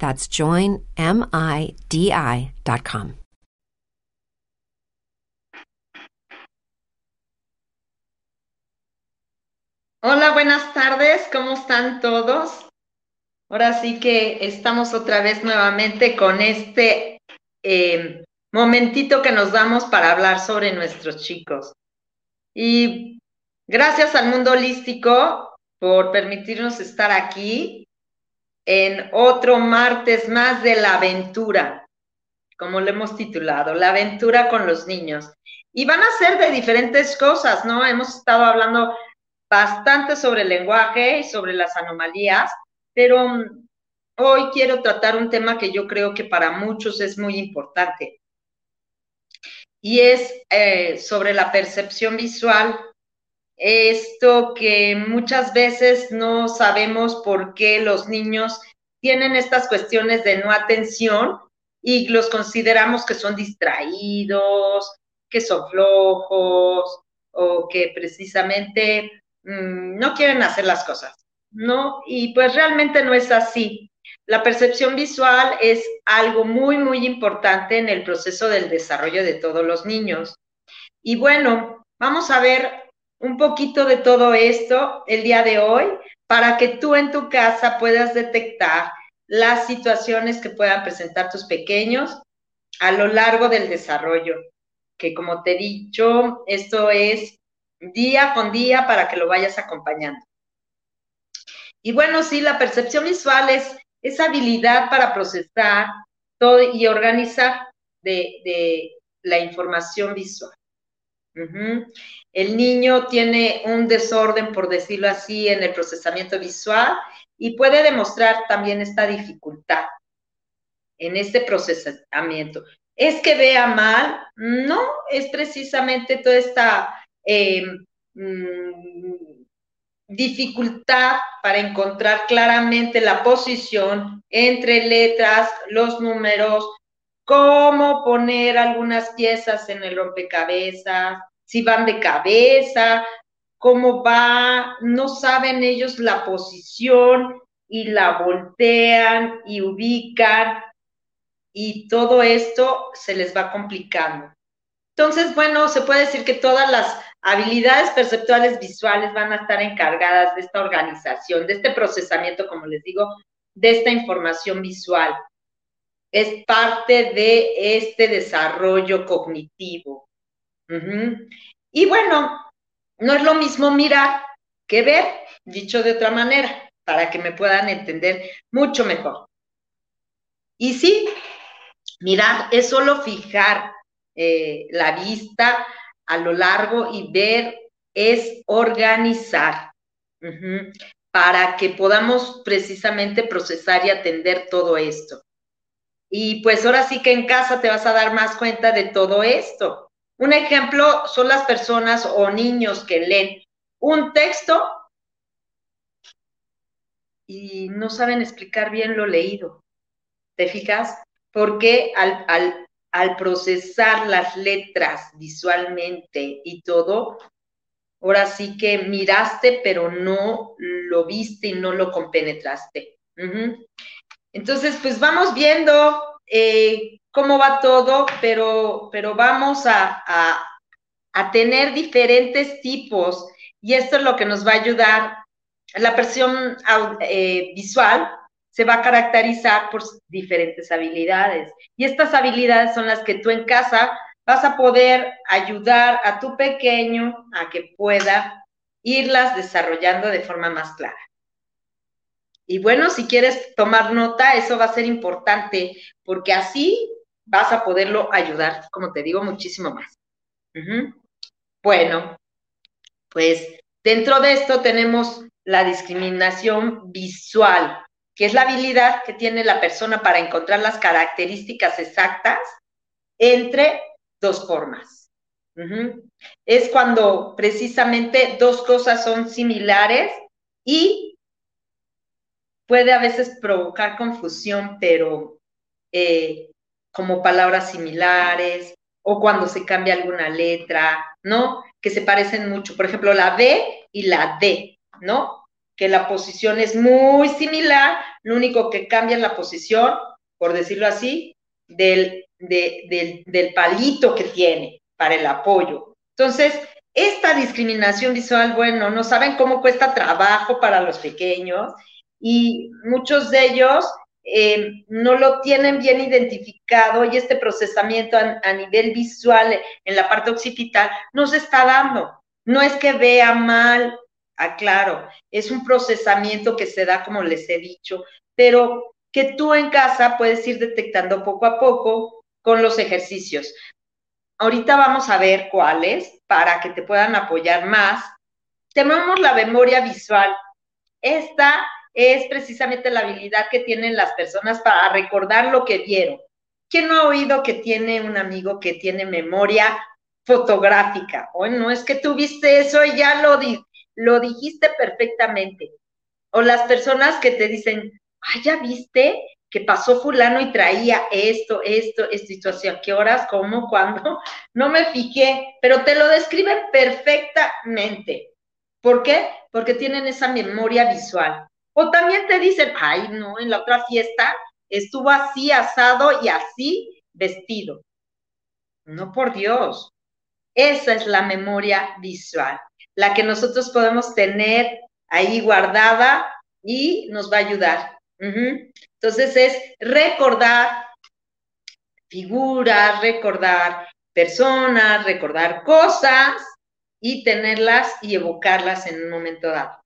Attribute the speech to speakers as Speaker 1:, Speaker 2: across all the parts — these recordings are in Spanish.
Speaker 1: That's joinmidi.com.
Speaker 2: Hola, buenas tardes, ¿cómo están todos? Ahora sí que estamos otra vez nuevamente con este eh, momentito que nos damos para hablar sobre nuestros chicos. Y gracias al mundo holístico por permitirnos estar aquí en otro martes más de la aventura, como lo hemos titulado, la aventura con los niños. Y van a ser de diferentes cosas, ¿no? Hemos estado hablando bastante sobre el lenguaje y sobre las anomalías, pero mm, hoy quiero tratar un tema que yo creo que para muchos es muy importante y es eh, sobre la percepción visual. Esto que muchas veces no sabemos por qué los niños tienen estas cuestiones de no atención y los consideramos que son distraídos, que son flojos o que precisamente Mm, no quieren hacer las cosas, ¿no? Y pues realmente no es así. La percepción visual es algo muy, muy importante en el proceso del desarrollo de todos los niños. Y bueno, vamos a ver un poquito de todo esto el día de hoy para que tú en tu casa puedas detectar las situaciones que puedan presentar tus pequeños a lo largo del desarrollo, que como te he dicho, esto es día con día para que lo vayas acompañando. Y bueno, sí, la percepción visual es esa habilidad para procesar todo y organizar de, la información visual. El niño tiene un desorden, por decirlo así, en el procesamiento visual y puede demostrar también esta dificultad en este procesamiento. ¿Es que vea mal? No, es precisamente toda esta eh, mm, dificultad para encontrar claramente la posición entre letras, los números, cómo poner algunas piezas en el rompecabezas, si van de cabeza, cómo va, no saben ellos la posición y la voltean y ubican y todo esto se les va complicando. Entonces, bueno, se puede decir que todas las habilidades perceptuales visuales van a estar encargadas de esta organización, de este procesamiento, como les digo, de esta información visual. Es parte de este desarrollo cognitivo. Y bueno, no es lo mismo mirar que ver, dicho de otra manera, para que me puedan entender mucho mejor. Y sí, mirar es solo fijar eh, la vista a lo largo y ver es organizar para que podamos precisamente procesar y atender todo esto. Y pues ahora sí que en casa te vas a dar más cuenta de todo esto. Un ejemplo son las personas o niños que leen un texto y no saben explicar bien lo leído. ¿Te fijas? Porque al, procesar las letras visualmente y todo, ahora sí que miraste, pero no lo viste y no lo compenetraste. Entonces, pues vamos viendo eh, cómo va todo, pero, pero vamos a, a, tener diferentes tipos y esto es lo que nos va a ayudar. La presión eh, visual se va a caracterizar por diferentes habilidades. Y estas habilidades son las que tú en casa vas a poder ayudar a tu pequeño a que pueda irlas desarrollando de forma más clara. Y bueno, si quieres tomar nota, eso va a ser importante porque así vas a poderlo ayudar, como te digo, muchísimo más. Bueno, pues dentro de esto tenemos la discriminación visual, que es la habilidad que tiene la persona para encontrar las características exactas entre dos formas. Es cuando precisamente dos cosas son similares y puede a veces provocar confusión, pero eh, como palabras similares o cuando se cambia alguna letra, ¿no? Que se parecen mucho. Por ejemplo, la B y la D, ¿no? Que la posición es muy similar, lo único que cambia es la posición, por decirlo así, del, del, del palito que tiene para el apoyo. Entonces, esta discriminación visual, bueno, no saben cómo cuesta trabajo para los pequeños y muchos de ellos eh, no lo tienen bien identificado y este procesamiento a, nivel visual en la parte occipital no se está dando. No es que vea mal, aclaro, es un procesamiento que se da, como les he dicho, pero que tú en casa puedes ir detectando poco a poco con los ejercicios. Ahorita vamos a ver cuáles para que te puedan apoyar más. Tenemos la memoria visual. Esta es precisamente la habilidad que tienen las personas para recordar lo que vieron. ¿Quién no ha oído que tiene un amigo que tiene memoria fotográfica? O no es que tú viste eso y ya lo, lo dijiste perfectamente. O las personas que te dicen, ah, ya viste que pasó fulano y traía esto, esto, esta situación, qué horas, cómo, cuándo, no me fijé, pero te lo describen perfectamente. ¿Por qué? Porque tienen esa memoria visual. O también te dicen, ay, no, en la otra fiesta estuvo así asado y así vestido. No, por Dios. Esa es la memoria visual, la que nosotros podemos tener ahí guardada y nos va a ayudar. Entonces es recordar figuras, recordar personas, recordar cosas y tenerlas y evocarlas en un momento dado.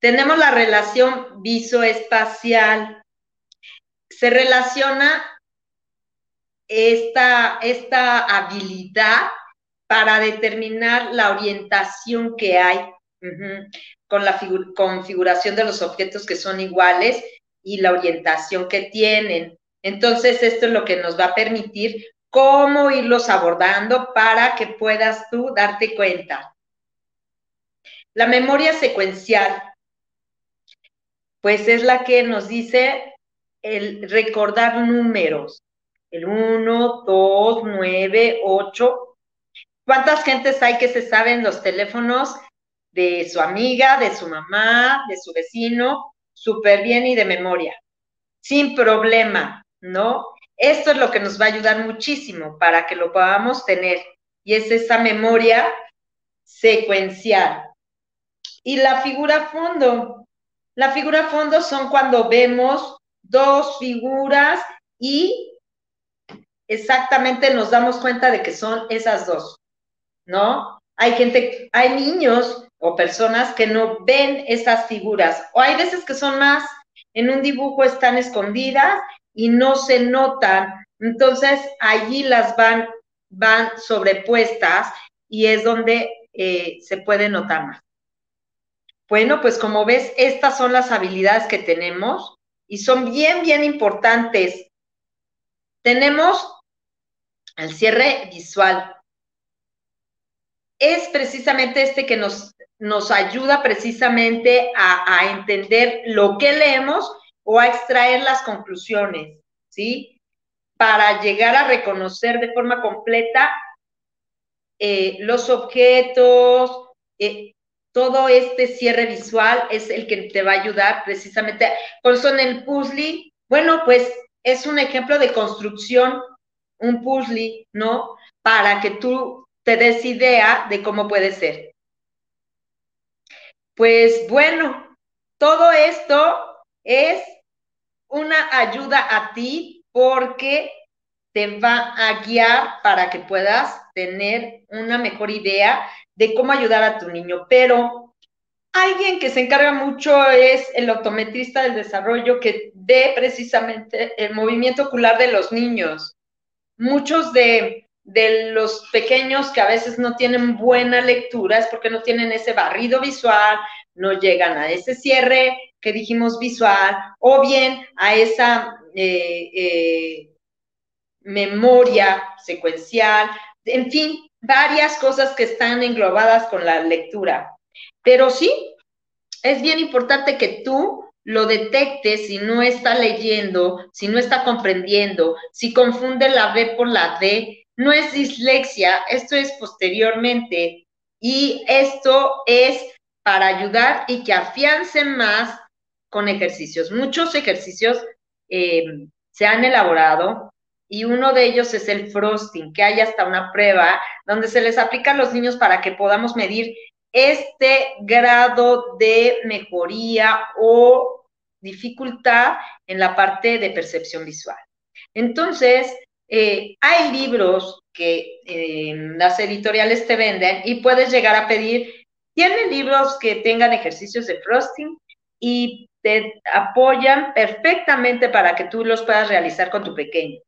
Speaker 2: Tenemos la relación visoespacial. Se relaciona esta, esta habilidad para determinar la orientación que hay con la configuración de los objetos que son iguales y la orientación que tienen. Entonces, esto es lo que nos va a permitir cómo irlos abordando para que puedas tú darte cuenta. La memoria secuencial, pues es la que nos dice el recordar números. El 1, 2, 9, 8. ¿Cuántas gentes hay que se saben los teléfonos de su amiga, de su mamá, de su vecino, súper bien y de memoria? Sin problema, ¿no? Esto es lo que nos va a ayudar muchísimo para que lo podamos tener. Y es esa memoria secuencial. Y la figura fondo. La figura fondo son cuando vemos dos figuras y exactamente nos damos cuenta de que son esas dos, ¿no? Hay gente, hay niños o personas que no ven esas figuras, o hay veces que son más, en un dibujo están escondidas y no se notan, entonces allí las van, van sobrepuestas y es donde eh, se puede notar más. Bueno, pues como ves, estas son las habilidades que tenemos y son bien, bien importantes. Tenemos el cierre visual. Es precisamente este que nos, nos ayuda precisamente a, entender lo que leemos o a extraer las conclusiones, ¿sí? Para llegar a reconocer de forma completa eh, los objetos, eh, todo este cierre visual es el que te va a ayudar precisamente. Por eso en el puzzle, bueno, pues es un ejemplo de construcción, un puzzle, ¿no? Para que tú te des idea de cómo puede ser. Pues bueno, todo esto es una ayuda a ti porque te va a guiar para que puedas tener una mejor idea de cómo ayudar a tu niño. Pero alguien que se encarga mucho es el optometrista del desarrollo que ve precisamente el movimiento ocular de los niños. Muchos de, de los pequeños que a veces no tienen buena lectura es porque no tienen ese barrido visual, no llegan a ese cierre que dijimos visual, o bien a esa eh, eh, memoria secuencial, en fin, varias cosas que están englobadas con la lectura. Pero sí, es bien importante que tú lo detectes si no está leyendo, si no está comprendiendo, si confunde la B por la D. No es dislexia, esto es posteriormente. Y esto es para ayudar y que afiancen más con ejercicios. Muchos ejercicios eh, se han elaborado y uno de ellos es el frosting, que hay hasta una prueba donde se les aplica a los niños para que podamos medir este grado de mejoría o dificultad en la parte de percepción visual. Entonces, eh, hay libros que eh, las editoriales te venden y puedes llegar a pedir, tienen libros que tengan ejercicios de frosting y te apoyan perfectamente para que tú los puedas realizar con tu pequeño.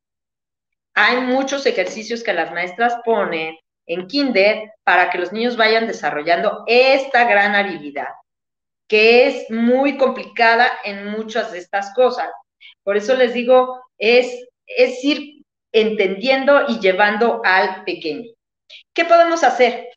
Speaker 2: Hay muchos ejercicios que las maestras ponen en kinder para que los niños vayan desarrollando esta gran habilidad, que es muy complicada en muchas de estas cosas. Por eso les digo, es, es ir entendiendo y llevando al pequeño. ¿Qué podemos hacer?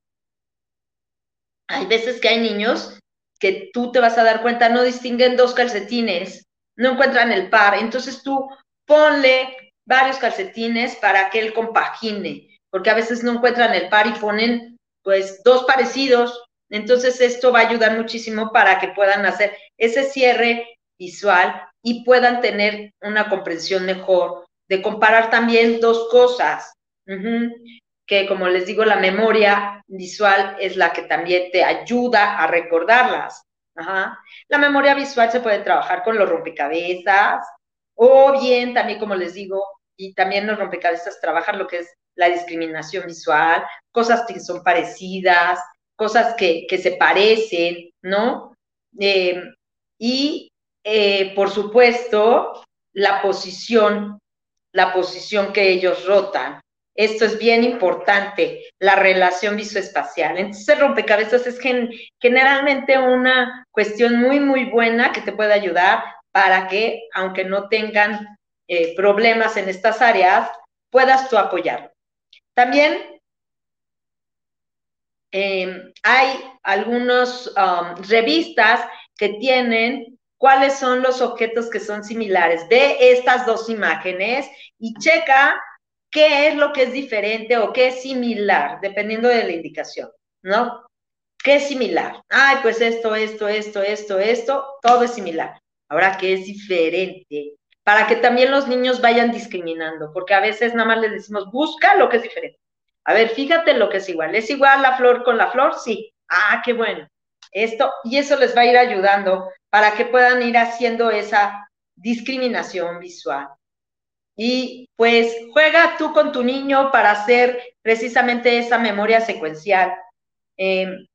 Speaker 2: Hay veces que hay niños que tú te vas a dar cuenta, no distinguen dos calcetines, no encuentran el par, entonces tú ponle varios calcetines para que él compagine, porque a veces no encuentran el par y ponen pues dos parecidos, entonces esto va a ayudar muchísimo para que puedan hacer ese cierre visual y puedan tener una comprensión mejor de comparar también dos cosas. Que como les digo, la memoria visual es la que también te ayuda a recordarlas. La memoria visual se puede trabajar con los rompecabezas o bien también, como les digo, y también los rompecabezas trabajan lo que es la discriminación visual, cosas que son parecidas, cosas que, se parecen, ¿no? Eh, y, eh, por supuesto, la posición, la posición que ellos rotan. Esto es bien importante, la relación visoespacial. Entonces, rompecabezas es generalmente una cuestión muy, muy buena que te puede ayudar para que, aunque no tengan eh, problemas en estas áreas, puedas tú apoyarlo. También em, hay algunas um, revistas que tienen cuáles son los objetos que son similares. Ve estas dos imágenes y checa qué es lo que es diferente o qué es similar, dependiendo de la indicación, ¿no? ¿Qué es similar? Ay, pues esto, esto, esto, esto, esto, todo es similar. Ahora, ¿qué es diferente? Para que también los niños vayan discriminando, porque a veces nada más les decimos, busca lo que es diferente. A ver, fíjate lo que es igual. ¿Es igual la flor con la flor? Sí. Ah, qué bueno. Esto, y eso les va a ir ayudando para que puedan ir haciendo esa discriminación visual. Y pues juega tú con tu niño para hacer precisamente esa memoria secuencial. Em,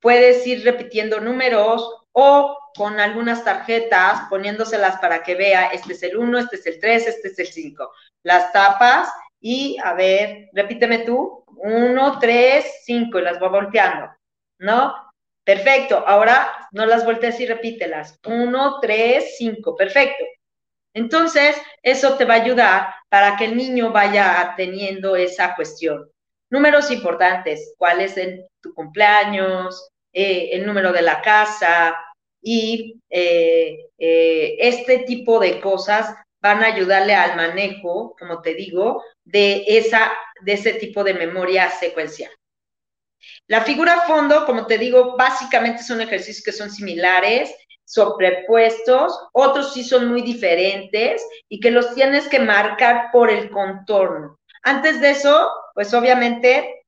Speaker 2: puedes ir repitiendo números o con algunas tarjetas poniéndoselas para que vea, este es el 1, este es el 3, este es el 5. Las tapas y, a ver, repíteme tú, 1, 3, 5 y las va volteando, ¿no? Perfecto, ahora no las voltees y repítelas. 1, 3, 5, perfecto. Entonces, eso te va a ayudar para que el niño vaya teniendo esa cuestión. Números importantes, cuál es el, tu cumpleaños, eh, el número de la casa y eh, eh, este tipo de cosas van a ayudarle al manejo, como te digo, de, esa, de ese tipo de memoria secuencial. La figura fondo, como te digo, básicamente son ejercicios que son similares sobrepuestos, otros sí son muy diferentes y que los tienes que marcar por el contorno. Antes de eso, pues obviamente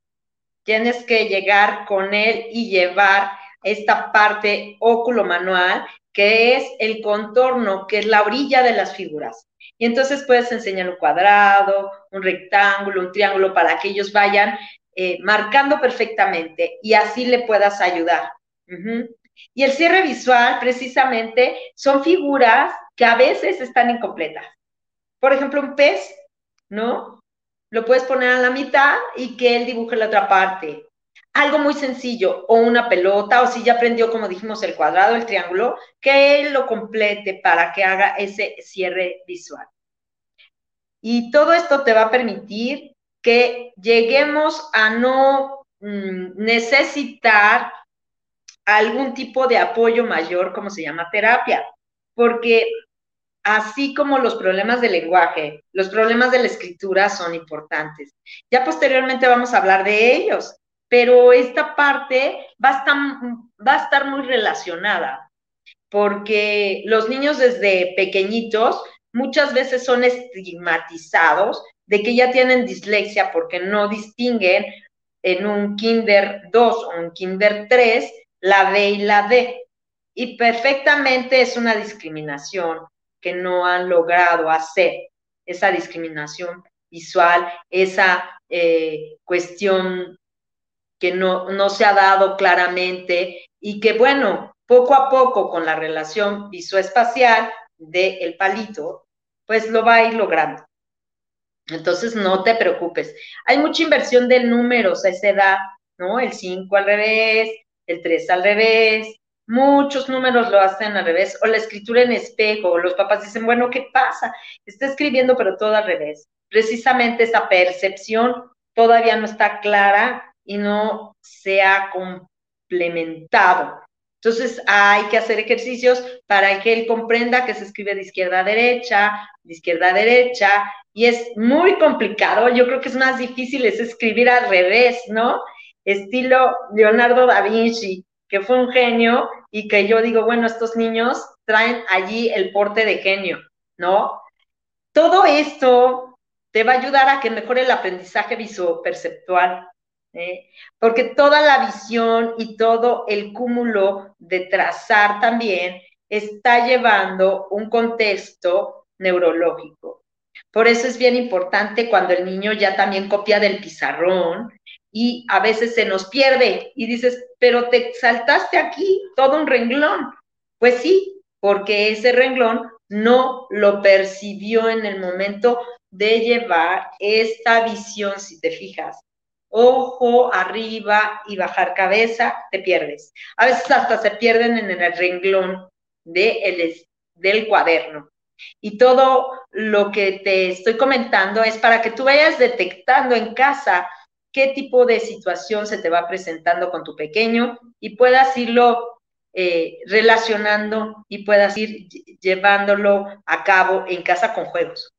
Speaker 2: tienes que llegar con él y llevar esta parte óculo manual que es el contorno, que es la orilla de las figuras. Y entonces puedes enseñar un cuadrado, un rectángulo, un triángulo para que ellos vayan eh, marcando perfectamente y así le puedas ayudar. Y el cierre visual, precisamente, son figuras que a veces están incompletas. Por ejemplo, un pez, ¿no? Lo puedes poner a la mitad y que él dibuje la otra parte. Algo muy sencillo, o una pelota, o si ya aprendió, como dijimos, el cuadrado, el triángulo, que él lo complete para que haga ese cierre visual. Y todo esto te va a permitir que lleguemos a no mm, necesitar algún tipo de apoyo mayor, como se llama terapia, porque así como los problemas del lenguaje, los problemas de la escritura son importantes. Ya posteriormente vamos a hablar de ellos, pero esta parte va a estar, va a estar muy relacionada, porque los niños desde pequeñitos muchas veces son estigmatizados de que ya tienen dislexia porque no distinguen en un kinder 2 o un kinder 3 la D y la D. Y perfectamente es una discriminación que no han logrado hacer, esa discriminación visual, esa eh, cuestión que no, no se ha dado claramente y que, bueno, poco a poco con la relación visoespacial del palito, pues lo va a ir logrando. Entonces, no te preocupes. Hay mucha inversión de números a esa edad, ¿no? El 5 al revés, el 3 al revés, muchos números lo hacen al revés, o la escritura en espejo, los papás dicen, bueno, ¿qué pasa? Está escribiendo, pero todo al revés. Precisamente esa percepción todavía no está clara y no se ha complementado. Entonces hay que hacer ejercicios para que él comprenda que se escribe de izquierda a derecha, de izquierda a derecha, y es muy complicado, yo creo que es más difícil es escribir al revés, ¿no? Estilo Leonardo da Vinci, que fue un genio y que yo digo, bueno, estos niños traen allí el porte de genio, ¿no? Todo esto te va a ayudar a que mejore el aprendizaje visoperceptual, ¿eh? porque toda la visión y todo el cúmulo de trazar también está llevando un contexto neurológico. Por eso es bien importante cuando el niño ya también copia del pizarrón y a veces se nos pierde y dices, pero te saltaste aquí todo un renglón. Pues sí, porque ese renglón no lo percibió en el momento de llevar esta visión, si te fijas. Ojo arriba y bajar cabeza, te pierdes. A veces hasta se pierden en el renglón de del cuaderno. Y todo lo que te estoy comentando es para que tú vayas detectando en casa qué tipo de situación se te va presentando con tu pequeño y puedas irlo eh, relacionando y puedas ir llevándolo a cabo en casa con juegos.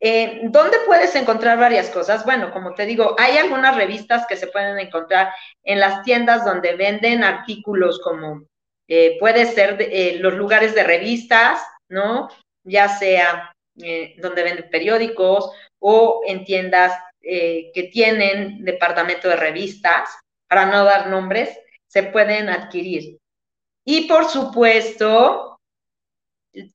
Speaker 2: Eh, ¿Dónde puedes encontrar varias cosas? Bueno, como te digo, hay algunas revistas que se pueden encontrar en las tiendas donde venden artículos como eh, puede ser los lugares de revistas, ¿no? ya sea eh, donde venden periódicos o en tiendas eh, que tienen departamento de revistas, para no dar nombres, se pueden adquirir. Y por supuesto,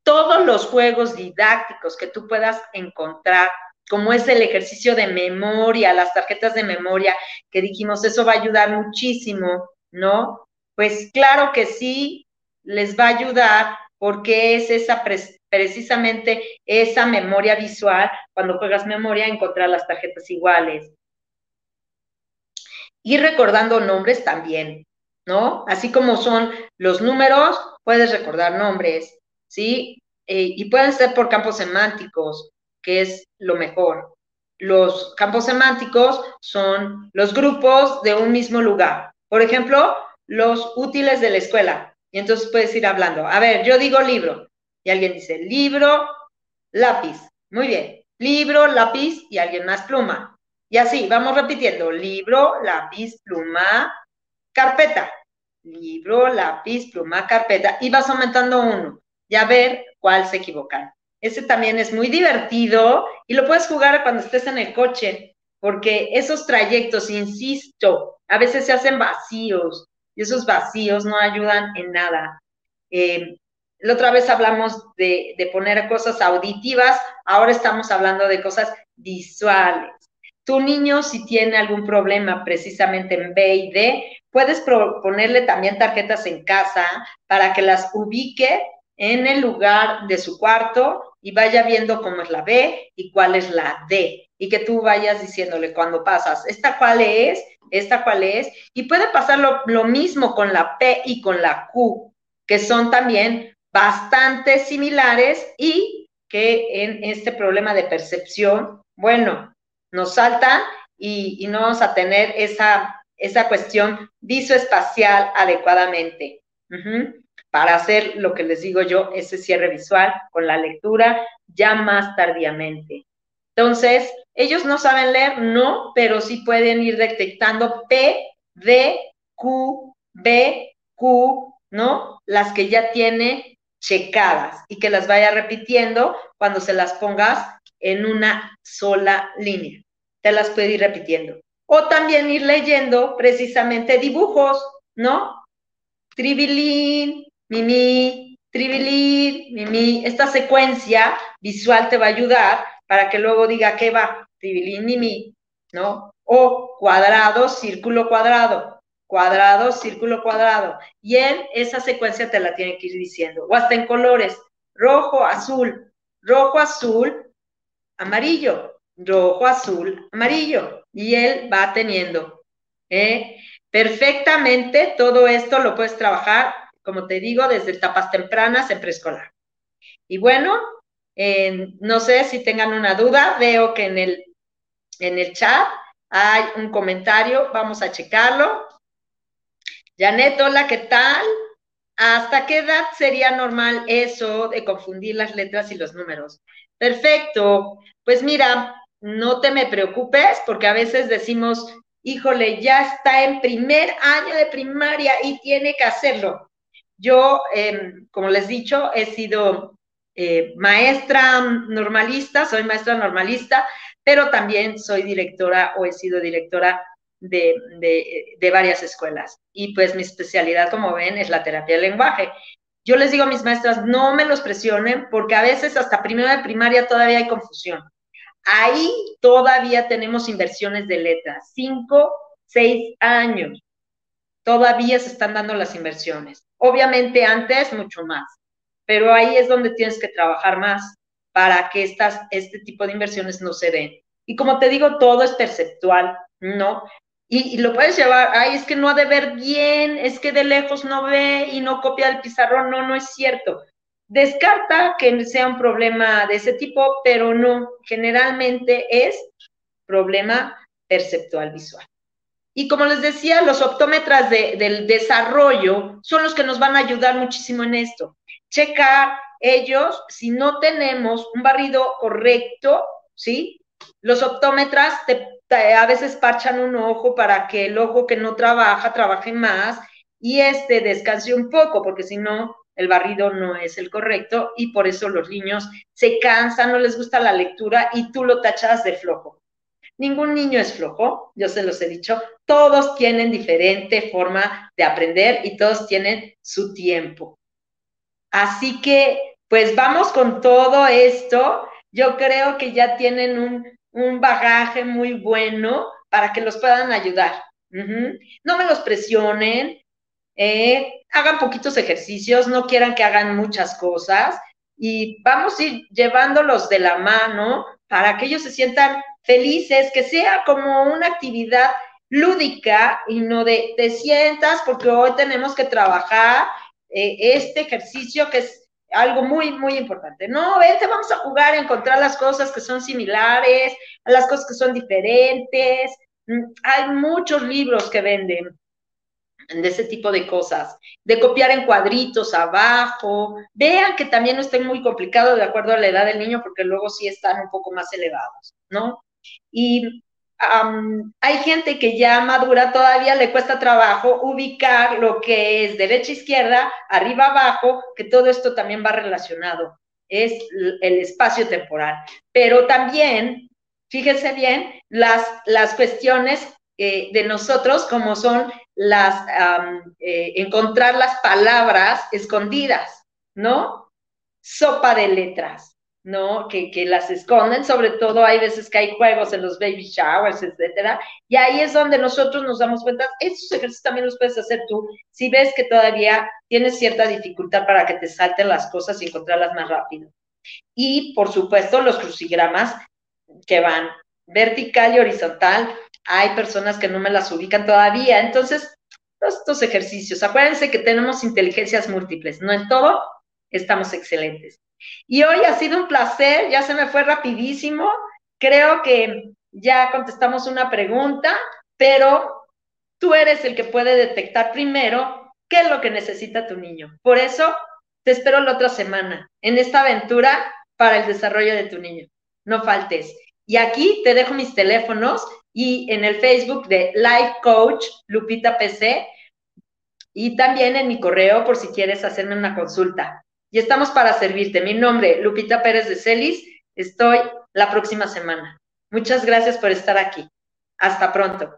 Speaker 2: todos los juegos didácticos que tú puedas encontrar, como es el ejercicio de memoria, las tarjetas de memoria que dijimos, eso va a ayudar muchísimo, ¿no? Pues claro que sí, les va a ayudar porque es esa precisamente esa memoria visual, cuando juegas memoria, encontrar las tarjetas iguales. Y recordando nombres también, ¿no? Así como son los números, puedes recordar nombres, ¿sí? Eh, y pueden ser por campos semánticos, que es lo mejor. Los campos semánticos son los grupos de un mismo lugar. Por ejemplo, los útiles de la escuela. Y entonces puedes ir hablando. A ver, yo digo libro. Y alguien dice libro, lápiz. Muy bien. Libro, lápiz y alguien más pluma. Y así, vamos repitiendo. Libro, lápiz, pluma, carpeta. Libro, lápiz, pluma, carpeta. Y vas aumentando uno. Y a ver cuál se equivoca. Ese también es muy divertido y lo puedes jugar cuando estés en el coche, porque esos trayectos, insisto, a veces se hacen vacíos y esos vacíos no ayudan en nada. Eh, la otra vez hablamos de, poner cosas auditivas, ahora estamos hablando de cosas visuales. Tu niño, si tiene algún problema precisamente en B y D, puedes ponerle también tarjetas en casa para que las ubique en el lugar de su cuarto y vaya viendo cómo es la B y cuál es la D. Y que tú vayas diciéndole cuando pasas, ¿esta cuál es? ¿Esta cuál es? Y puede pasar lo mismo con la P y con la Q, que son también bastante similares y que en este problema de percepción, bueno, nos saltan y, no vamos a tener esa, esa cuestión visoespacial adecuadamente. Para hacer lo que les digo yo, ese cierre visual con la lectura ya más tardíamente. Entonces, ellos no saben leer, no, pero sí pueden ir detectando P, D, Q, B, Q, ¿no? Las que ya tiene checadas y que las vaya repitiendo cuando se las pongas en una sola línea. Te las puede ir repitiendo. O también ir leyendo precisamente dibujos, ¿no? Tribilín, mimi, tribilín, mimi. Esta secuencia visual te va a ayudar para que luego diga qué va, tribilín, mimi, ¿no? O cuadrado, círculo, cuadrado, cuadrado, círculo, cuadrado. Y él esa secuencia te la tiene que ir diciendo. O hasta en colores, rojo, azul, rojo, azul, amarillo, rojo, azul, amarillo. Y él va teniendo. ¿eh? Perfectamente todo esto lo puedes trabajar, como te digo, desde etapas tempranas en preescolar. Y bueno, no sé si tengan una duda, veo que en el, en el chat hay un comentario, vamos a checarlo. Janet, hola, ¿qué tal? ¿Hasta qué edad sería normal eso de confundir las letras y los números? Perfecto. Pues mira, no te me preocupes porque a veces decimos, híjole, ya está en primer año de primaria y tiene que hacerlo. Yo, em, como les he dicho, he sido eh, maestra normalista, soy maestra normalista, pero también soy directora o he sido directora de, de, varias escuelas. Y pues mi especialidad, como ven, es la terapia del lenguaje. Yo les digo a mis maestras, no me los presionen porque a veces hasta primero de primaria todavía hay confusión. Ahí todavía tenemos inversiones de letras, cinco, seis años. Todavía se están dando las inversiones. Obviamente antes mucho más, pero ahí es donde tienes que trabajar más para que estas, este tipo de inversiones no se den. Y como te digo, todo es perceptual, ¿no? Y, lo puedes llevar, ay, es que no ha de ver bien, es que de lejos no ve y no copia el pizarrón, no, no es cierto. Descarta que sea un problema de ese tipo, pero no, generalmente es problema perceptual visual. Y como les decía, los optómetras del desarrollo son los que nos van a ayudar muchísimo en esto. Checar ellos, si no tenemos un barrido correcto, ¿sí? Los optómetras te a veces parchan un ojo para que el ojo que no trabaja trabaje más y este descanse un poco, porque si no, el barrido no es el correcto y por eso los niños se cansan, no les gusta la lectura y tú lo tachas de flojo. Ningún niño es flojo, yo se los he dicho, todos tienen diferente forma de aprender y todos tienen su tiempo. Así que, pues vamos con todo esto. Yo creo que ya tienen un un bagaje muy bueno para que los puedan ayudar. No me los presionen, eh, hagan poquitos ejercicios, no quieran que hagan muchas cosas y vamos a ir llevándolos de la mano para que ellos se sientan felices, que sea como una actividad lúdica y no de te sientas porque hoy tenemos que trabajar eh, este ejercicio que es algo muy, muy importante. No, vente, vamos a jugar a encontrar las cosas que son similares, las cosas que son diferentes. Mm, hay muchos libros que venden de ese tipo de cosas, de copiar en cuadritos abajo. Vean que también no estén muy complicado de acuerdo a la edad del niño, porque luego sí están un poco más elevados, ¿no? Y hay gente que ya madura, todavía le cuesta trabajo ubicar lo que es derecha, izquierda, arriba, abajo, que todo esto también va relacionado, es el espacio temporal. Pero también, fíjense bien, las, las cuestiones eh, de nosotros, como son las, eh, encontrar las palabras escondidas, ¿no? Sopa de letras, ¿no? Que, que las esconden, sobre todo hay veces que hay juegos en los baby showers, etcétera, y ahí es donde nosotros nos damos cuenta, estos ejercicios también los puedes hacer tú, si ves que todavía tienes cierta dificultad para que te salten las cosas y encontrarlas más rápido. Y, por supuesto, los crucigramas que van vertical y horizontal, hay personas que no me las ubican todavía, entonces, todos estos ejercicios, acuérdense que tenemos inteligencias múltiples, no en todo estamos excelentes. Y hoy ha sido un placer, ya se me fue rapidísimo. Creo que ya contestamos una pregunta, pero tú eres el que puede detectar primero qué es lo que necesita tu niño. Por eso te espero la otra semana en esta aventura para el desarrollo de tu niño. No faltes. Y aquí te dejo mis teléfonos y en el Facebook de Life Coach Lupita PC y también en mi correo por si quieres hacerme una consulta y estamos para servirte. Mi nombre, Lupita Pérez de Celis. Estoy la próxima semana. Muchas gracias por estar aquí. Hasta pronto.